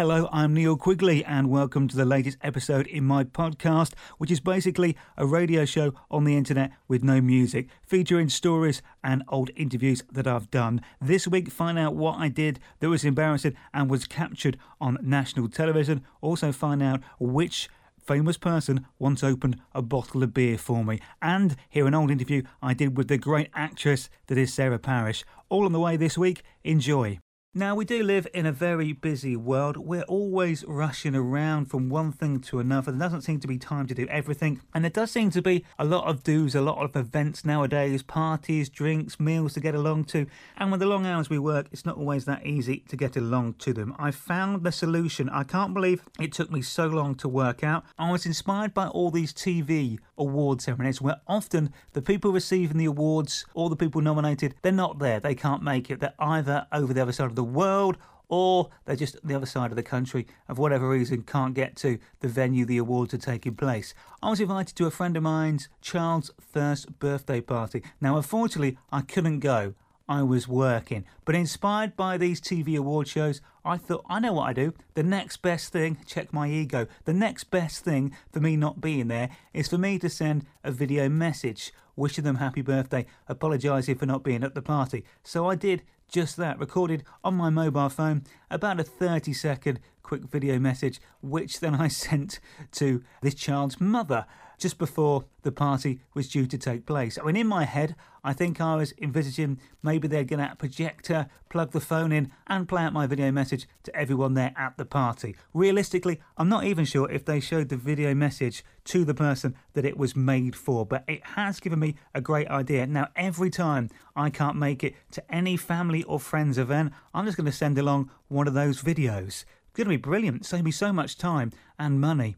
Hello, I'm Neil Quigley, and welcome to the latest episode in my podcast, which is basically a radio show on the internet with no music, featuring stories and old interviews that I've done. This week, find out what I did that was embarrassing and was captured on national television. Also, find out which famous person once opened a bottle of beer for me, and hear an old interview I did with the great actress that is Sarah Parish. All on the way this week. Enjoy. Now, we do live in a very busy world. We're always rushing around from one thing to another. There doesn't seem to be time to do everything. And there does seem to be a lot of do's, a lot of events nowadays parties, drinks, meals to get along to. And with the long hours we work, it's not always that easy to get along to them. I found the solution. I can't believe it took me so long to work out. I was inspired by all these TV award ceremonies where often the people receiving the awards or the people nominated, they're not there. They can't make it. They're either over the other side of the world or they're just the other side of the country for whatever reason can't get to the venue the awards are taking place. I was invited to a friend of mine's child's first birthday party. Now, unfortunately, I couldn't go. I was working. But inspired by these TV award shows, I thought, I know what I do. The next best thing, check my ego, the next best thing for me not being there is for me to send a video message wishing them happy birthday, apologising for not being at the party. So I did just that, recorded on my mobile phone, about a 30 second quick video message, which then I sent to this child's mother just before the party was due to take place. I mean, in my head, I think I was envisaging maybe they're going to projector, plug the phone in, and play out my video message to everyone there at the party. Realistically, I'm not even sure if they showed the video message to the person that it was made for, but it has given me a great idea. Now, every time I can't make it to any family or friends event, I'm just going to send along one of those videos. It's going to be brilliant, save me so much time and money.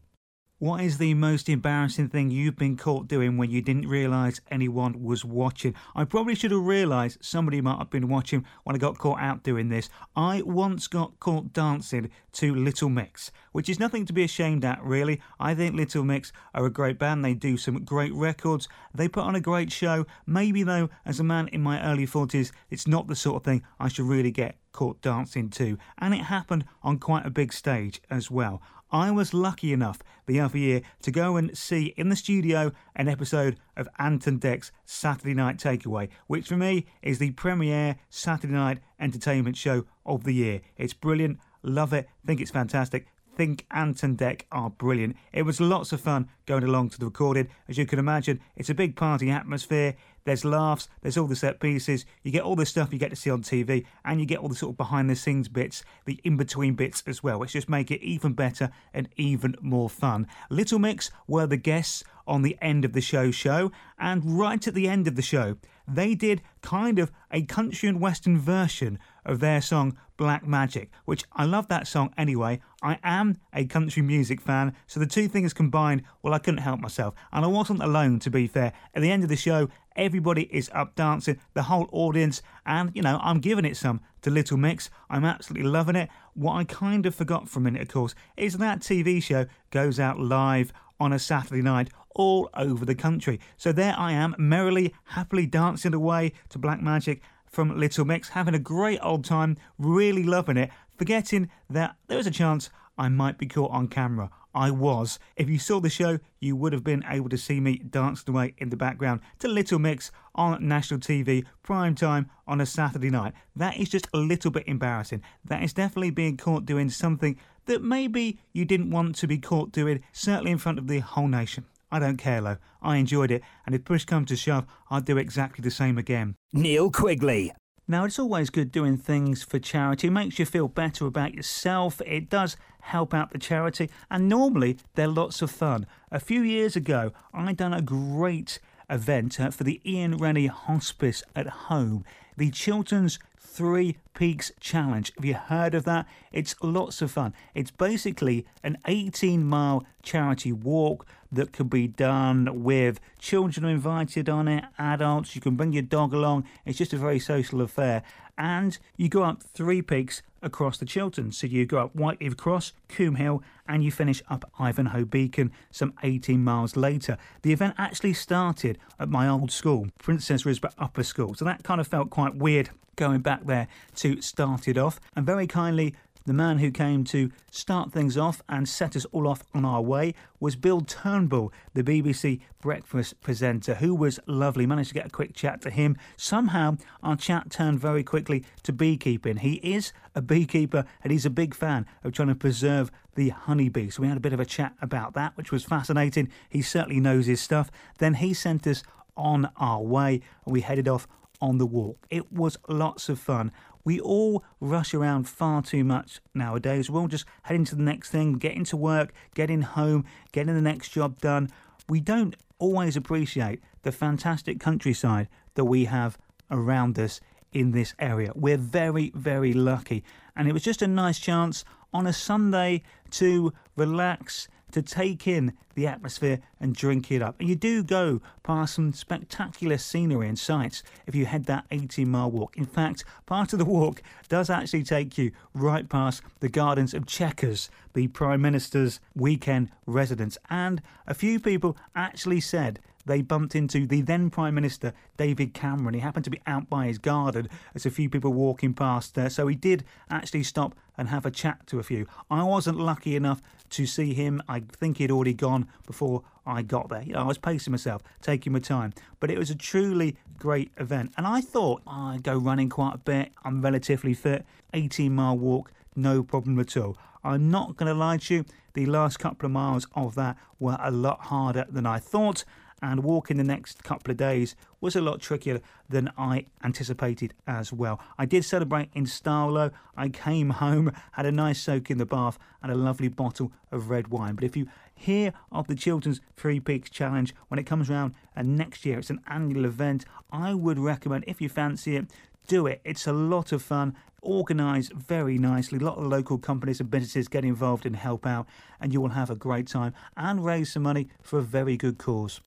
What is the most embarrassing thing you've been caught doing when you didn't realise anyone was watching? I probably should have realised somebody might have been watching when I got caught out doing this. I once got caught dancing to Little Mix, which is nothing to be ashamed at, really. I think Little Mix are a great band. They do some great records. They put on a great show. Maybe, though, as a man in my early 40s, it's not the sort of thing I should really get caught dancing to. And it happened on quite a big stage as well. I was lucky enough the other year to go and see in the studio an episode of Ant and Dec's Saturday Night Takeaway, which for me is the premiere Saturday night entertainment show of the year. It's brilliant, love it, think it's fantastic think Ant and Dec are brilliant. It was lots of fun going along to the recording. As you can imagine, it's a big party atmosphere. There's laughs, there's all the set pieces, you get all the stuff you get to see on TV, and you get all the sort of behind the scenes bits, the in between bits as well, which just make it even better and even more fun. Little Mix were the guests on the end of the show show, and right at the end of the show, they did kind of a country and western version of their song Black Magic, which I love that song anyway. I am a country music fan, so the two things combined, well, I couldn't help myself. And I wasn't alone, to be fair. At the end of the show, everybody is up dancing, the whole audience, and you know, I'm giving it some to Little Mix. I'm absolutely loving it. What I kind of forgot for a minute, of course, is that TV show goes out live on a Saturday night all over the country. So there I am, merrily, happily dancing away to Black Magic from Little Mix, having a great old time, really loving it, forgetting that there was a chance I might be caught on camera. I was. If you saw the show, you would have been able to see me dancing away in the background to Little Mix on national TV, prime time on a Saturday night. That is just a little bit embarrassing. That is definitely being caught doing something that maybe you didn't want to be caught doing, certainly in front of the whole nation. I don't care though. I enjoyed it, and if push comes to shove, I'd do exactly the same again. Neil Quigley. Now, it's always good doing things for charity. It makes you feel better about yourself. It does help out the charity, and normally they're lots of fun. A few years ago, I done a great event uh, for the Iain Rennie Hospice at Home, the Chilterns Three Peaks Challenge. Have you heard of that? It's lots of fun. It's basically an 18 mile charity walk that can be done with children invited on it, adults. You can bring your dog along. It's just a very social affair. And you go up three peaks across the Chiltern. So you go up Whiteleaf Cross, Coombe Hill, and you finish up Ivinghoe Beacon some 18 miles later. The event actually started at my old school, Princes Risborough Upper School. So that kind of felt quite weird going back there to start it off. And very kindly, The man who came to start things off and set us all off on our way was Bill Turnbull, the BBC breakfast presenter, who was lovely. Managed to get a quick chat to him. Somehow, our chat turned very quickly to beekeeping. He is a beekeeper and he's a big fan of trying to preserve the honeybee. So we had a bit of a chat about that, which was fascinating. He certainly knows his stuff. Then he sent us on our way and we headed off on the walk. It was lots of fun. We all rush around far too much nowadays. We're all just heading to the next thing, getting to work, getting home, getting the next job done. We don't always appreciate the fantastic countryside that we have around us in this area. We're very, very lucky. And it was just a nice chance on a Sunday to relax, to take in the atmosphere and drink it up. And you do go past some spectacular scenery and sights if you head that 18 mile walk. In fact, part of the walk does actually take you right past the gardens of Chequers, the Prime Minister's weekend residence. And a few people actually said they bumped into the then Prime Minister, David Cameron. He happened to be out by his garden as a few people walking past there, so he did actually stop and have a chat to a few. I wasn't lucky enough to see him. I think he'd already gone before I got there. You know, I was pacing myself, taking my time. But it was a truly great event. And I thought oh, I'd go running quite a bit. I'm relatively fit. 18 mile walk, no problem at all. I'm not going to lie to you, the last couple of miles of that were a lot harder than I thought and walking the next couple of days was a lot trickier than I anticipated as well. I did celebrate in style though. I came home, had a nice soak in the bath, and a lovely bottle of red wine. But if you hear of the Chilterns Three Peaks Challenge when it comes around and uh, next year it's an annual event, I would recommend if you fancy it, do it. It's a lot of fun, organised very nicely. A lot of local companies and businesses get involved and help out, and you will have a great time and raise some money for a very good cause.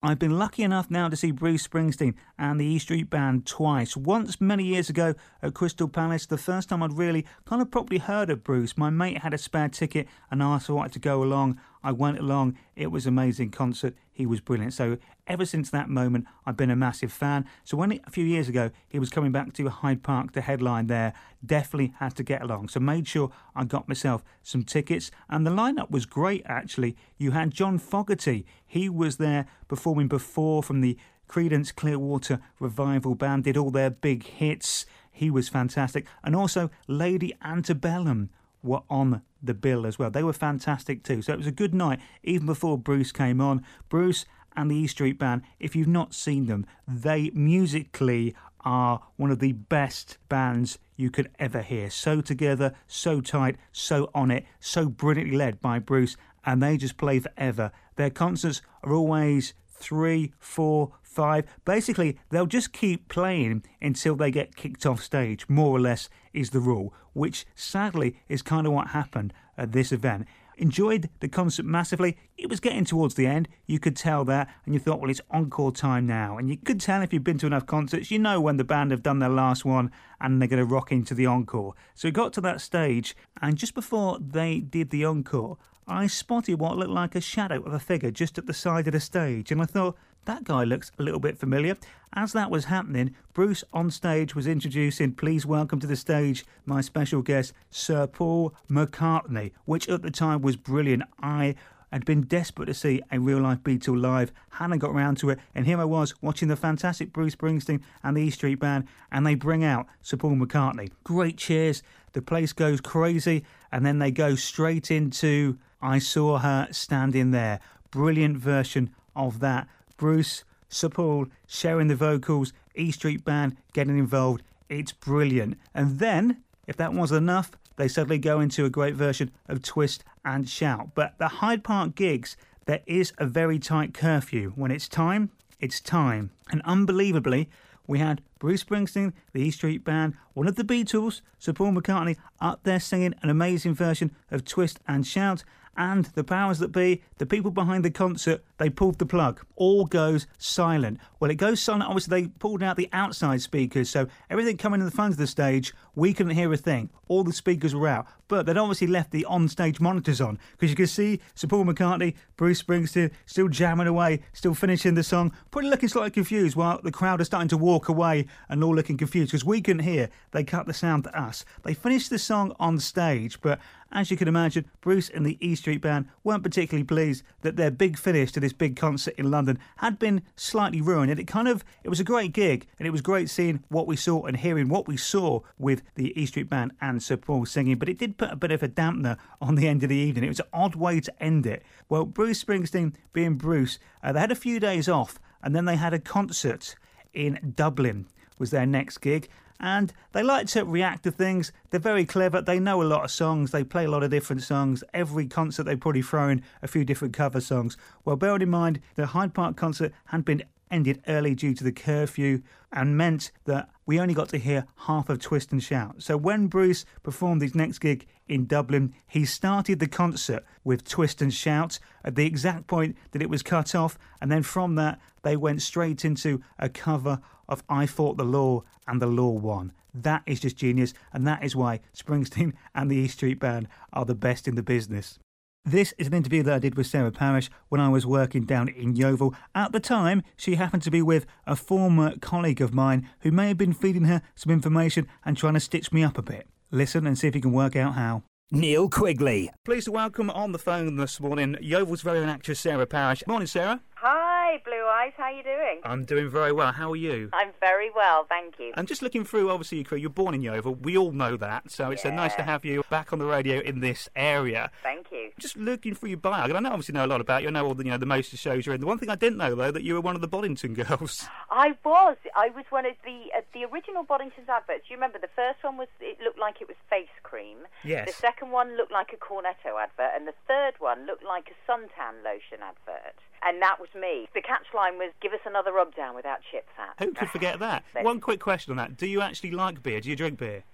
I've been lucky enough now to see Bruce Springsteen and the E Street Band twice. Once many years ago at Crystal Palace, the first time I'd really kind of properly heard of Bruce. My mate had a spare ticket and asked if I wanted to go along. I went along. It was amazing concert. He was brilliant. So ever since that moment, I've been a massive fan. So when a few years ago he was coming back to Hyde Park to headline there, definitely had to get along. So made sure I got myself some tickets, and the lineup was great. Actually, you had John Fogerty. He was there performing before from the Creedence Clearwater Revival Band. Did all their big hits. He was fantastic, and also Lady Antebellum were on the bill as well. They were fantastic too. So it was a good night even before Bruce came on. Bruce and the E Street Band, if you've not seen them, they musically are one of the best bands you could ever hear. So together, so tight, so on it, so brilliantly led by Bruce, and they just play forever. Their concerts are always three, four, five. Basically, they'll just keep playing until they get kicked off stage, more or less is the rule, which sadly is kind of what happened at this event. Enjoyed the concert massively. It was getting towards the end. You could tell that, and you thought, well, it's encore time now. And you could tell if you've been to enough concerts, you know when the band have done their last one and they're going to rock into the encore. So we got to that stage, and just before they did the encore, I spotted what looked like a shadow of a figure just at the side of the stage, and I thought, that guy looks a little bit familiar. As that was happening, Bruce on stage was introducing, please welcome to the stage my special guest, Sir Paul McCartney, which at the time was brilliant. I had been desperate to see a real life Beatle live, hadn't got round to it, and here I was watching the fantastic Bruce Springsteen and the E Street Band, and they bring out Sir Paul McCartney. Great cheers, the place goes crazy, and then they go straight into I Saw Her Standing There. Brilliant version of that. Bruce, Sir Paul sharing the vocals, E Street Band getting involved. It's brilliant. And then, if that wasn't enough, they suddenly go into a great version of Twist and Shout. But the Hyde Park gigs, there is a very tight curfew. When it's time, it's time. And unbelievably, we had Bruce Springsteen, the E Street Band, one of the Beatles, Sir Paul McCartney, up there singing an amazing version of Twist and Shout. And the powers that be, the people behind the concert, they pulled the plug. All goes silent. Well, it goes silent. Obviously, they pulled out the outside speakers, so everything coming in the front of the stage, we couldn't hear a thing. All the speakers were out, but they'd obviously left the on-stage monitors on because you could see Sir Paul McCartney, Bruce Springsteen, still jamming away, still finishing the song, probably looking slightly confused while the crowd are starting to walk away and all looking confused because we couldn't hear. They cut the sound to us. They finished the song on stage, but as you can imagine, Bruce and the E Street Band weren't particularly pleased that their big finish to this big concert in London had been slightly ruined. And it kind of it was a great gig, and it was great seeing what we saw and hearing what we saw with the E Street Band and Sir Paul singing. But it did put a bit of a dampener on the end of the evening. It was an odd way to end it. Well, Bruce Springsteen, being Bruce, uh, they had a few days off, and then they had a concert in Dublin was their next gig and they like to react to things. They're very clever. They know a lot of songs. They play a lot of different songs. Every concert they've probably throw in a few different cover songs. Well, bearing in mind the Hyde Park concert had been ended early due to the curfew and meant that we only got to hear half of Twist and Shout. So when Bruce performed his next gig in Dublin, he started the concert with Twist and Shout at the exact point that it was cut off, and then from that they went straight into a cover of I Fought the Law and the Law Won. That is just genius, and that is why Springsteen and the E Street Band are the best in the business. This is an interview that I did with Sarah Parish when I was working down in Yeovil. At the time, she happened to be with a former colleague of mine who may have been feeding her some information and trying to stitch me up a bit. Listen and see if you can work out how. Neil Quigley. Pleased to welcome on the phone this morning Yeovil's very own actress Sarah Parish. Morning, Sarah. Hi, Hey blue Eyes. How you doing? I'm doing very well. How are you? I'm very well, thank you. I'm just looking through, obviously, your career. You're born in Yeovil. We all know that. So it's uh, nice to have you back on the radio in this area. Thank you. Just looking through your bio, and I know, obviously know a lot about you. I know all the, you know, the most of shows you're in. The one thing I didn't know, though, that you were one of the Boddington girls. I was. I was one of the uh, the original Boddington's adverts. You remember the first one was it looked like it was face cream. Yes. The second one looked like a Cornetto advert, and the third one looked like a suntan lotion advert. And that was me. The catchline was "Give us another rub down without chip fat." Who could forget that? One quick question on that. Do you actually like beer? Do you drink beer?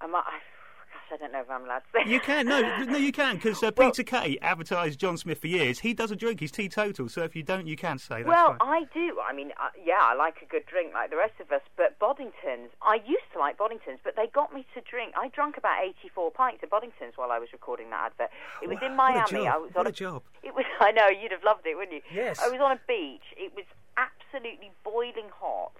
I, I, don't know if I'm allowed to say. You can. No, no, you can, because uh, Well- Peter Kay advertised John Smith for years. He doesn't drink. He's teetotal. So if you don't, you can say that's Well, fine. I do. I mean, uh, yeah, I like a good drink like the rest of us. But Boddingtons, I used to like Boddingtons, but they got me to drink. I drank about 84 pints of Boddingtons while I was recording that advert. It was in What a Miami. job. I was What on a job. It was. I know you'd have loved it, wouldn't you? Yes. I was on a beach. It was absolutely boiling hot.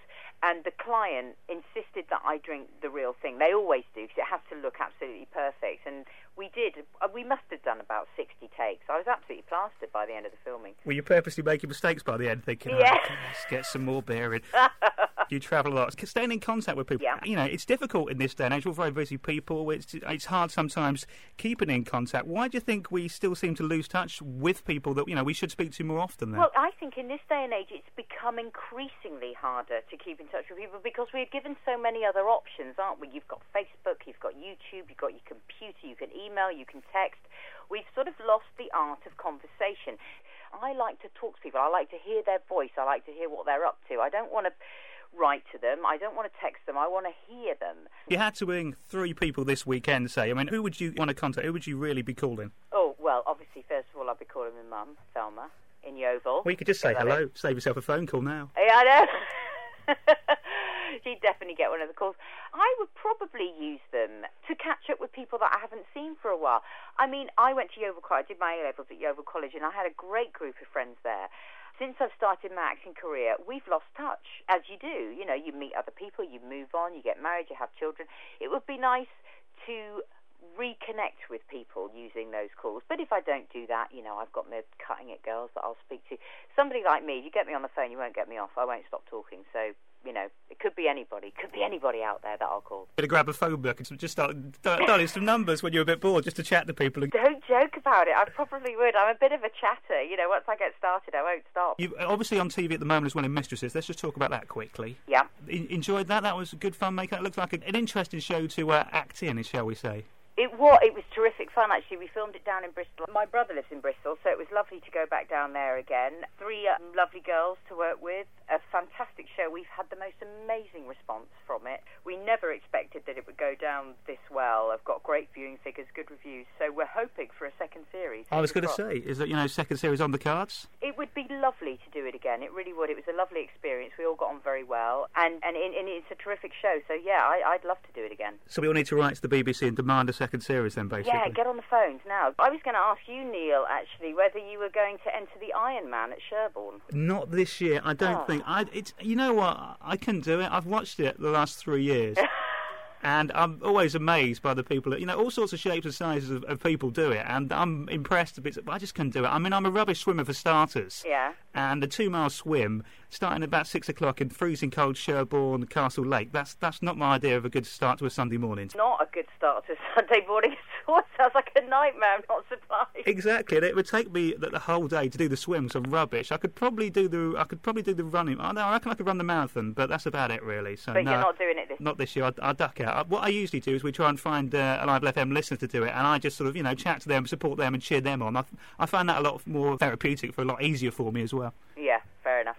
And the client insisted that I drink the real thing. They always do because it has to look absolutely perfect. And we did. Uh, We must have done about 60 takes. I was absolutely plastered by the end of the filming. Were you purposely making mistakes by the end, thinking, Yeah. oh, let's get some more beer in? you travel a lot. Staying in contact with people, Yeah. you know, it's difficult in this day and age. We're very busy people. It's, it's hard sometimes keeping in contact. Why do you think we still seem to lose touch with people that, you know, we should speak to more often then? Well, I think in this day and age, it's become increasingly harder to keep in touch with people because we're given so many other options, aren't we? You've got Facebook, you've got YouTube, you've got your computer, you can email, you can text. We've sort of lost the art of conversation. I like to talk to people. I like to hear their voice. I like to hear what they're up to. I don't want to write to them. I don't want to text them. I want to hear them. you had to ring three people this weekend, say. I mean, who would you want to contact? Who would you really be calling? Oh, well, obviously, first of all, I'll be calling my mum, Thelma, in Yeovil. Well, you could just say hello. Save yourself a phone call now. Yeah, I know. She'd definitely get one of the calls. I would probably use them to catch up with people that I haven't seen for a while. I mean, I went to Yeovil College, I did my A levels at Yeovil College, and I had a great group of friends there. Since I've started my acting career, we've lost touch, as you do. You know, you meet other people, you move on, you get married, you have children. It would be nice to reconnect with people using those calls. But if I don't do that, you know, I've got my cutting it girls that I'll speak to. Somebody like me, you get me on the phone, you won't get me off. I won't stop talking. So, you know, it could be anybody. It could be anybody out there that I'll call. Better grab a phone book and just start di- dialing some numbers when you're a bit bored, just to chat to people. And Don't joke about it. I probably would. I'm a bit of a chatter. You know, once I get started, I won't stop. you obviously on TV at the moment as well in Mistresses. Let's just talk about that quickly. Yeah. En- enjoyed that. That was good fun making. It looked like an interesting show to uh, act in, shall we say? It was. It was terrific fun. Actually, we filmed it down in Bristol. My brother lives in Bristol, so it was lovely to go back down there again. Three um, lovely girls to work with. A fantastic show. We've had the most amazing response from it. We never expected that it would go down this well. I've got great viewing figures, good reviews, so we're hoping for a second series. I was going to say, is that you know second series on the cards? It would be lovely to do it again. It really would. It was a lovely experience. We all got on very well, and and, and it's a terrific show. So yeah, I, I'd love to do it again. So we all need to write to the BBC and demand a second series, then, basically. Yeah, get on the phones now. I was going to ask you, Neil, actually, whether you were going to enter the Iron Man at Sherborne. Not this year. I don't Oh. think. I. It's. You know what? I can't do it. I've watched it the last three years. And I'm always amazed by the people that, you know, all sorts of shapes and sizes of, of people do it. And I'm impressed a bit. I just couldn't do it. I mean, I'm a rubbish swimmer for starters. Yeah. And a two mile swim, starting about six o'clock in freezing cold Sherborne, Castle Lake, that's that's not my idea of a good start to a Sunday morning. Not a good start to Sunday morning at all. Sounds like a nightmare. I'm not surprised. Exactly, and it would take me the, the whole day to do the swims. I'm rubbish. I could probably do the I could probably do the running. I know I reckon I could run the marathon, but that's about it really. So But no, you're not doing it this not this year. I, I duck out. I, what I usually do is we try and find uh, Ivel FM listeners to do it, and I just sort of you know chat to them, support them, and cheer them on. I, I find that a lot more therapeutic, for a lot easier for me as well. Yeah.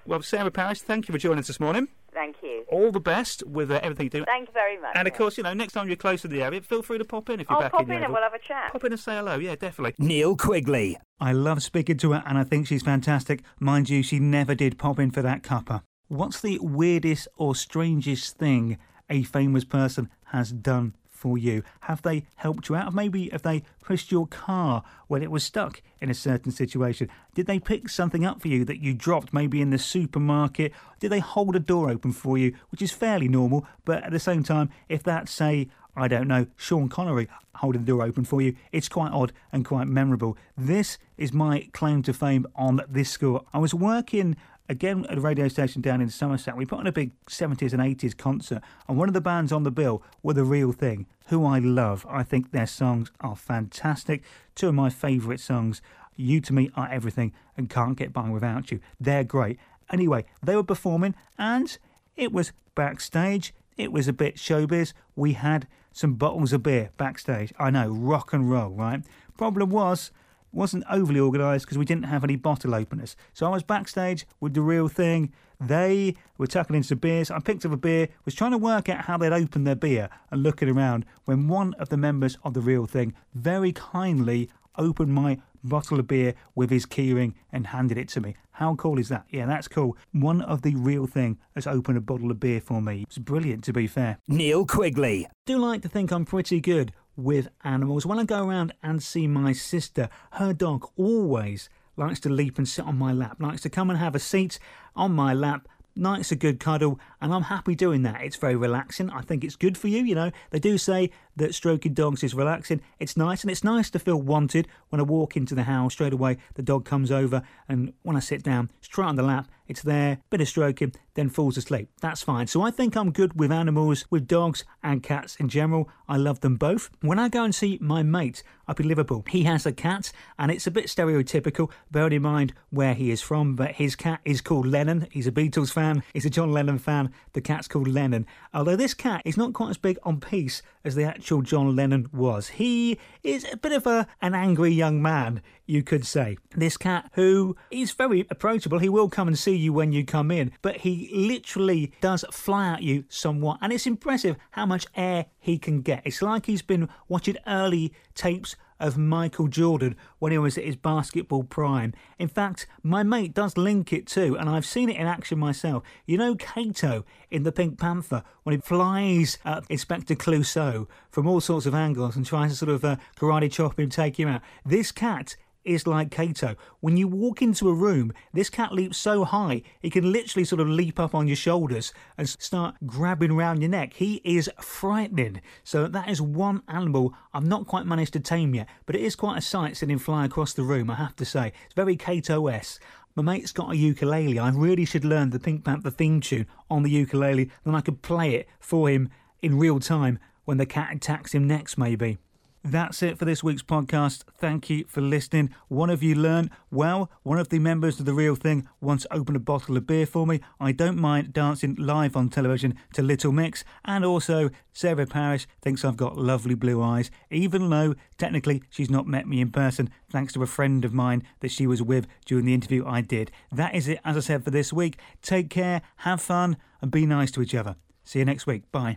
Well, Sarah Parish, thank you for joining us this morning. Thank you. All the best with uh, everything you do. Thank you very much. And of course, you know, next time you're close to the area, feel free to pop in if you're I'll back pop in in and we'll have a chat. Pop in and say hello. Yeah, definitely. Neil Quigley. I love speaking to her, and I think she's fantastic. Mind you, she never did pop in for that cuppa. What's the weirdest or strangest thing a famous person has done for you? Have they helped you out? Maybe have they pushed your car when it was stuck in a certain situation? Did they pick something up for you that you dropped maybe in the supermarket? Did they hold a door open for you, which is fairly normal, but at the same time, if that's, say, I don't know, Sean Connery holding the door open for you. It's quite odd and quite memorable. This is my claim to fame on this score. I was working again at a radio station down in Somerset. We put on a big 70s and 80s concert, and one of the bands on the bill were The Real Thing, who I love. I think their songs are fantastic. Two of my favourite songs, You to Me Are Everything and Can't Get By Without You. They're great. Anyway, they were performing, and it was backstage. It was a bit showbiz. We had some bottles of beer backstage. I know, rock and roll, right? Problem was, wasn't overly organised because we didn't have any bottle openers. So I was backstage with the real thing. They were tucking in some beers. I picked up a beer, was trying to work out how they'd open their beer and looking around when one of the members of the real thing very kindly opened my bottle of beer with his keyring and handed it to me. How cool is that? Yeah, that's cool. One of the real thing has opened a bottle of beer for me. It's brilliant, to be fair. Neil Quigley. do like to think I'm pretty good with animals. When I go around and see my sister, her dog always likes to leap and sit on my lap, likes to come and have a seat on my lap. Likes a good cuddle, and I'm happy doing that. It's very relaxing. I think it's good for you. You know, they do say that stroking dogs is relaxing. It's nice, and it's nice to feel wanted when I walk into the house. Straight away, the dog comes over, and when I sit down, straight on the lap, it's there, bit of stroking, then falls asleep. That's fine. So I think I'm good with animals, with dogs and cats in general. I love them both. When I go and see my mate up in Liverpool, he has a cat, and it's a bit stereotypical, bearing in mind where he is from, but his cat is called Lennon. He's a Beatles fan, he's a John Lennon fan. The cat's called Lennon. Although this cat is not quite as big on peace as the actual John Lennon was. He is a bit of a an angry young man, you could say. This cat who is very approachable. He will come and see you when you come in, but he literally does fly at you somewhat, and it's impressive how much air he can get. It's like he's been watching early tapes of Michael Jordan when he was at his basketball prime. In fact, my mate does link it too, and I've seen it in action myself. You know Cato in The Pink Panther when he flies at Inspector Clouseau from all sorts of angles and tries to sort of uh, karate chop him, take him out. This cat is like Cato. When you walk into a room, this cat leaps so high, he can literally sort of leap up on your shoulders and start grabbing around your neck. He is frightening. So that is one animal I've not quite managed to tame yet, but it is quite a sight seeing him fly across the room, I have to say. It's very Cato-esque. My mate's got a ukulele. I really should learn the Pink Panther theme tune on the ukulele, then I could play it for him in real time when the cat attacks him next, maybe. That's it for this week's podcast. Thank you for listening. One of you learned, well, one of the members of The Real Thing once opened a bottle of beer for me. I don't mind dancing live on television to Little Mix. And also, Sarah Parish thinks I've got lovely blue eyes, even though technically she's not met me in person, thanks to a friend of mine that she was with during the interview I did. That is it, as I said, for this week. Take care, have fun, and be nice to each other. See you next week. Bye.